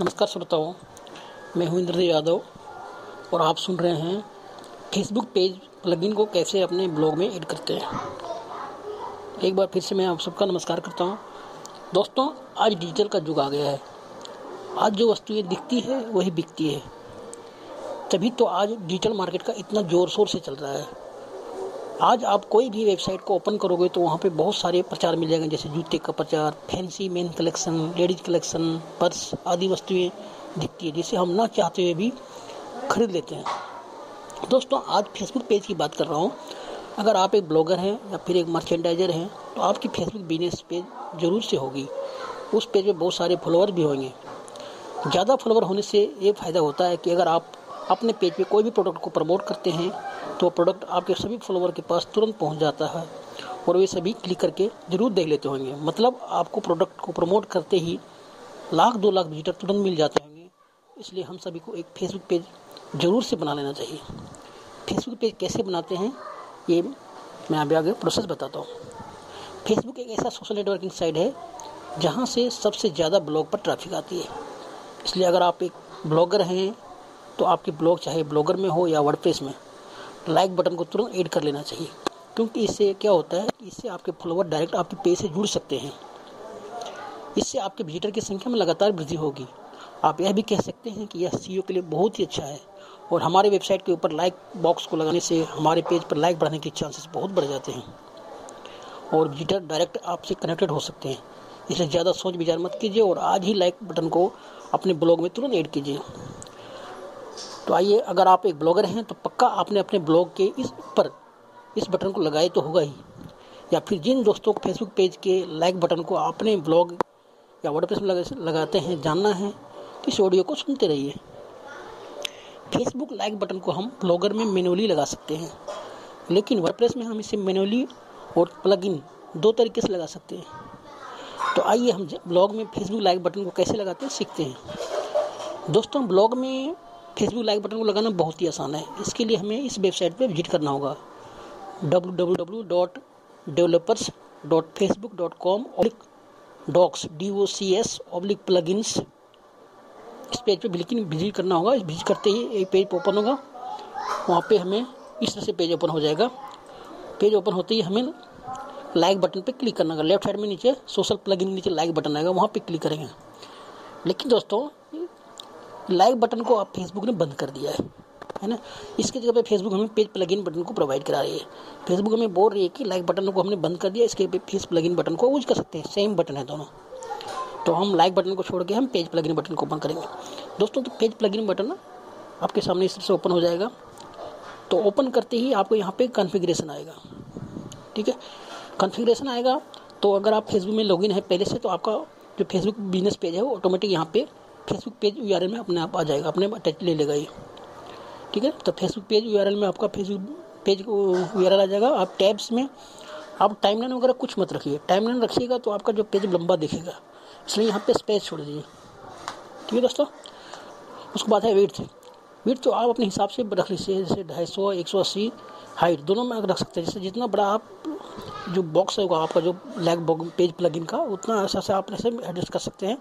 नमस्कार श्रोताओं मैं हूँ इंद्रदेव यादव और आप सुन रहे हैं फेसबुक पेज प्लगइन को कैसे अपने ब्लॉग में ऐड करते हैं। एक बार फिर से मैं आप सबका नमस्कार करता हूँ। दोस्तों, आज डिजिटल का युग आ गया है। आज जो वस्तुएँ दिखती है, वही बिकती है। तभी तो आज डिजिटल मार्केट का इतना ज़ोर शोर से चल रहा है। आज आप कोई भी वेबसाइट को ओपन करोगे तो वहाँ पे बहुत सारे प्रचार मिल जाएँगे, जैसे जूते का प्रचार, fancy men collection, ladies collection, purse आदि वस्तुएँ दिखती है, जिसे हम ना चाहते हुए भी खरीद लेते हैं। दोस्तों, आज फेसबुक पेज की बात कर रहा हूँ। अगर आप एक ब्लॉगर हैं या फिर एक मर्चेंडाइजर हैं तो आपकी फेसबुक बिज़नेस पेज ज़रूर से होगी। उस पेज में बहुत सारे फॉलोअर भी होंगे। ज़्यादा फॉलोअर होने से ये फ़ायदा होता है कि अगर आप अपने पेज पे कोई भी प्रोडक्ट को प्रमोट करते हैं तो प्रोडक्ट आपके सभी फॉलोवर के पास तुरंत पहुँच जाता है और वे सभी क्लिक करके ज़रूर देख लेते होंगे। मतलब आपको प्रोडक्ट को प्रमोट करते ही लाख, दो लाख विजिटर तुरंत मिल जाते होंगे। इसलिए हम सभी को एक फेसबुक पेज ज़रूर से बना लेना चाहिए। फेसबुक पेज कैसे बनाते हैं, ये मैं अभी आगे प्रोसेस बताता हूँ। फेसबुक एक ऐसा सोशल नेटवर्किंग साइट है, जहाँ से सबसे ज़्यादा ब्लॉग पर ट्रैफ़िक आती है। इसलिए अगर आप एक ब्लॉगर हैं तो आपके ब्लॉग चाहे ब्लॉगर में हो या वर्डप्रेस में लाइक बटन को तुरंत ऐड कर लेना चाहिए। क्योंकि इससे क्या होता है कि इससे आपके फॉलोवर डायरेक्ट आपके पेज से जुड़ सकते हैं। इससे आपके विजिटर की संख्या में लगातार वृद्धि होगी। आप यह भी कह सकते हैं कि यह सीओ के लिए बहुत ही अच्छा है। और हमारे वेबसाइट के ऊपर लाइक बॉक्स को लगाने से हमारे पेज पर लाइक बढ़ने के चांसेस बहुत बढ़ जाते हैं। और विजिटर डायरेक्ट आपसे कनेक्टेड हो सकते हैं। इसलिए ज़्यादा सोच विचार मत कीजिए और आज ही लाइक बटन को अपने ब्लॉग में तुरंत ऐड कीजिए। तो आइए, अगर आप एक ब्लॉगर हैं तो पक्का आपने अपने ब्लॉग के इस पर इस बटन को लगाए तो होगा ही। या फिर जिन दोस्तों को फेसबुक पेज के लाइक बटन को अपने ब्लॉग या वर्डप्रेस में लगाते हैं, जानना है तो इस ऑडियो को सुनते रहिए। फेसबुक लाइक बटन को हम ब्लॉगर में मैनुअली लगा सकते हैं, लेकिन वर्डप्रेस में हम इसे मैनुअली और प्लगइन दो तरीके से लगा सकते हैं। तो आइए, हम ब्लॉग में फेसबुक लाइक बटन को कैसे लगाते हैं, सीखते हैं। दोस्तों, ब्लॉग में फेसबुक लाइक बटन को लगाना बहुत ही आसान है। इसके लिए हमें इस वेबसाइट पर विज़िट करना होगा। W W dot developers dot Facebook dot com oblique docs D O C S oblique plugins इस पेज पर बिल्कुल विज़िट करना होगा। विज़िट करते ही एक पेज ओपन होगा। वहाँ पे हमें इस तरह से पेज ओपन हो जाएगा। पेज ओपन होते ही हमें लाइक बटन पे क्लिक करना होगा। लेफ़्ट साइड में नीचे सोशल प्लग इन नीचे लाइक बटन आएगा। वहाँ पे क्लिक करेंगे। लेकिन दोस्तों लाइक बटन को आप फेसबुक ने बंद कर दिया है है ना? इसके जगह पे फेसबुक हमें पेज प्लगइन बटन को प्रोवाइड करा रही है। फेसबुक हमें बोल रही है कि लाइक बटन को हमने बंद कर दिया, इसके पे फेस प्लगइन बटन को यूज़ कर सकते हैं। सेम बटन है दोनों। तो हम लाइक बटन को छोड़ के हम पेज प्लगइन बटन को ओपन करेंगे। दोस्तों तो पेज प्लगइन बटन आपके सामने इस तरह से ओपन हो जाएगा। तो ओपन करते ही आपको यहाँ पे कॉन्फ़िगरेशन आएगा। ठीक है? कॉन्फ़िगरेशन आएगा तो अगर आप फेसबुक में लॉगिन है पहले से तो आपका जो फेसबुक बिज़नेस पेज है वो ऑटोमेटिक यहाँ पे फेसबुक पेज यू में अपने आप आ जाएगा, अपने टच ले लेगा ये। ठीक है? तो फेसबुक पेज यू में आपका फेसबुक पेज यू आ जाएगा। आप टैब्स में, आप टाइम वगैरह कुछ मत रखिए। टाइम रखिएगा तो आपका जो पेज लंबा दिखेगा। इसलिए यहाँ पे स्पेस छोड़ दीजिए। ठीक है दोस्तों? उसके बाद है वेट वेट तो आप अपने हिसाब से रख लीजिए, जैसे ढाई सौ, एक सौ अस्सी हाइट दोनों में रख सकते हैं। जैसे जितना बड़ा आप जो बॉक्स होगा, आपका जो लैग पेज प्लगइन का, उतना ऐसा से आप ऐसे एडजस्ट कर सकते हैं।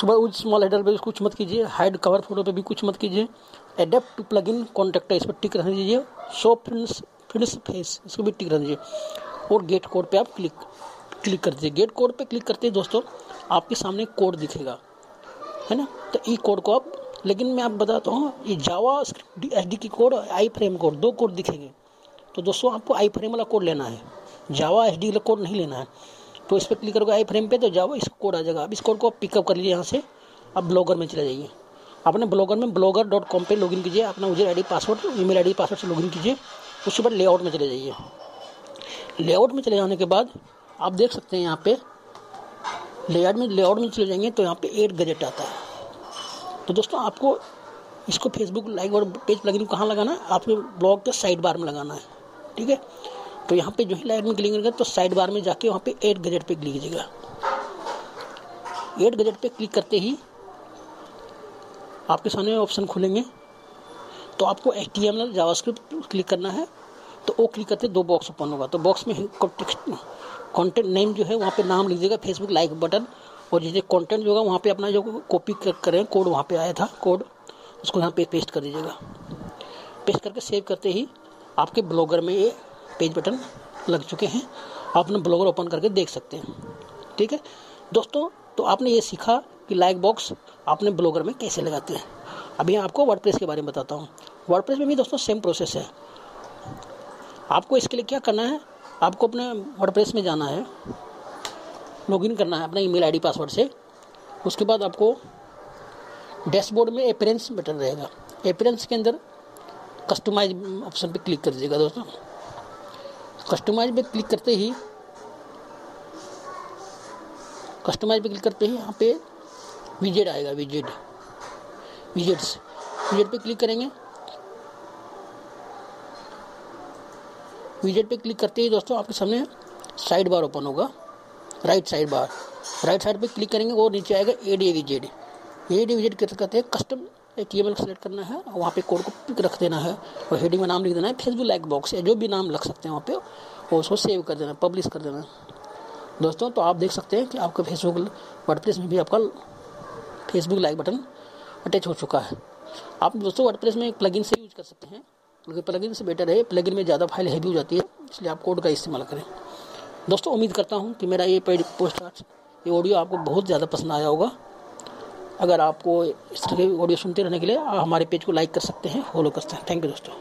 सुबह उस स्मॉल हेडर पे कुछ मत कीजिए हाइड कवर फ़ोटो पे भी कुछ मत कीजिए। Adapt to plug in contact इस पर टिक रहने दीजिए। शो फ्रेंड्स फ्रेंड्स फेस इसको भी टिक रहने दीजिए। और गेट कोड पे आप क्लिक क्लिक कर दीजिए। गेट कोड पे क्लिक करते ही दोस्तों, आपके सामने कोड दिखेगा। है ना? तो ई कोड को आप, लेकिन मैं आप बताता हूँ, ये जावा एच डी की कोड आई फ्रेम कोड दो कोड दिखेंगे। तो दोस्तों, आपको आई फ्रेम वाला कोड लेना है। जावा एच डी वाला कोड नहीं लेना है। तो इस पर क्लिक करोगे आई फ्रेम पे तो जाओ इस कोड आ जाएगा। अब इस कोड को आप पिकअप कर लीजिए यहाँ से। अब ब्लॉगर में चले जाइए। अपने ब्लॉगर में ब्लॉगर डॉट कॉम पर लॉगिन कीजिए। अपना user I D password email I D password से लॉगिन कीजिए। उसके बाद लेआउट में चले जाइए। लेआउट में चले जाने के बाद आप देख सकते हैं यहाँ पे लेआउट में लेआउट में चले जाएँगे तो यहाँ पे एट गजेट आता है। तो दोस्तों, आपको इसको फेसबुक लाइक और पेज प्लगइन कहाँ लगाना है? आपके ब्लॉग के साइड बार में लगाना है। ठीक है? तो यहाँ पे जो ही लाइट में क्लिक करेगा तो साइड बार में जाके वहाँ पे एट गजेट पे क्लिक कीजिएगा। एट गजेट पे क्लिक करते ही आपके सामने ऑप्शन खुलेंगे। तो आपको एच टी एम क्लिक करना है। तो वो क्लिक करते दो बॉक्स ओपन होगा। तो बॉक्स में कॉन्टेंट नेम जो है, वहाँ पे नाम लीजिएगा फेसबुक लाइक बटन और जैसे कंटेंट जो होगा, वहाँ पे अपना जो कॉपी करें कोड वहाँ पे आया था कोड उसको यहाँ पे पेस्ट कर दीजिएगा। पेस्ट करके सेव करते ही आपके ब्लॉगर में ये पेज बटन लग चुके हैं। आप अपना ब्लॉगर ओपन करके देख सकते हैं। ठीक है? दोस्तों तो आपने ये सीखा कि लाइक बॉक्स आपने ब्लॉगर में कैसे लगाते हैं। अभी आपको वर्डप्रेस के बारे में बताता हूँ। वर्डप्रेस में भी दोस्तों सेम प्रोसेस है। आपको इसके लिए क्या करना है? आपको अपने वर्डप्रेस में जाना है। लॉगिन करना है अपना ईमेल आईडी पासवर्ड से। उसके बाद आपको डैशबोर्ड में अपेरेंस बटन रहेगा। अपेरेंस के अंदर कस्टमाइज ऑप्शन पे क्लिक कर दीजिएगा दोस्तों। कस्टमाइज पे क्लिक करते ही कस्टमाइज पे क्लिक करते ही यहाँ पे विजेट आएगा विजेट विजेट्स विजेट पे क्लिक करेंगे। विजेट पे क्लिक करते ही दोस्तों आपके सामने साइड बार ओपन होगा। Right side bar right side पे क्लिक करेंगे वो नीचे आएगा ए डी विजेट ए विज़िट विजेट कहते हैं कस्टम एक एल सेलेक्ट करना है और वहाँ पे कोड को पिक रख देना है और हेडिंग में नाम लिख देना है फेसबुक लाइक बॉक्स या जो भी नाम लग सकते हैं वहाँ पे वो उसको सेव कर देना पब्लिश कर देना। दोस्तों तो आप देख सकते हैं कि आपका फेसबुक वर्डप्रेस में भी आपका फेसबुक लाइक बटन अटैच हो चुका है। आप दोस्तों वर्डप्रेस में प्लगइन से यूज़ कर सकते हैं। क्योंकि प्लगइन से बेटर है प्लगइन में ज़्यादा फ़ाइल हैवी हो जाती है, इसलिए आप कोड का इस्तेमाल करें। दोस्तों, उम्मीद करता हूँ कि मेरा ये पोस्ट ये ऑडियो आपको बहुत ज़्यादा पसंद आया होगा। अगर आपको इस तरह के ऑडियो सुनते रहने के लिए हमारे पेज को लाइक कर सकते हैं फॉलो कर सकते हैं। थैंक यू दोस्तों।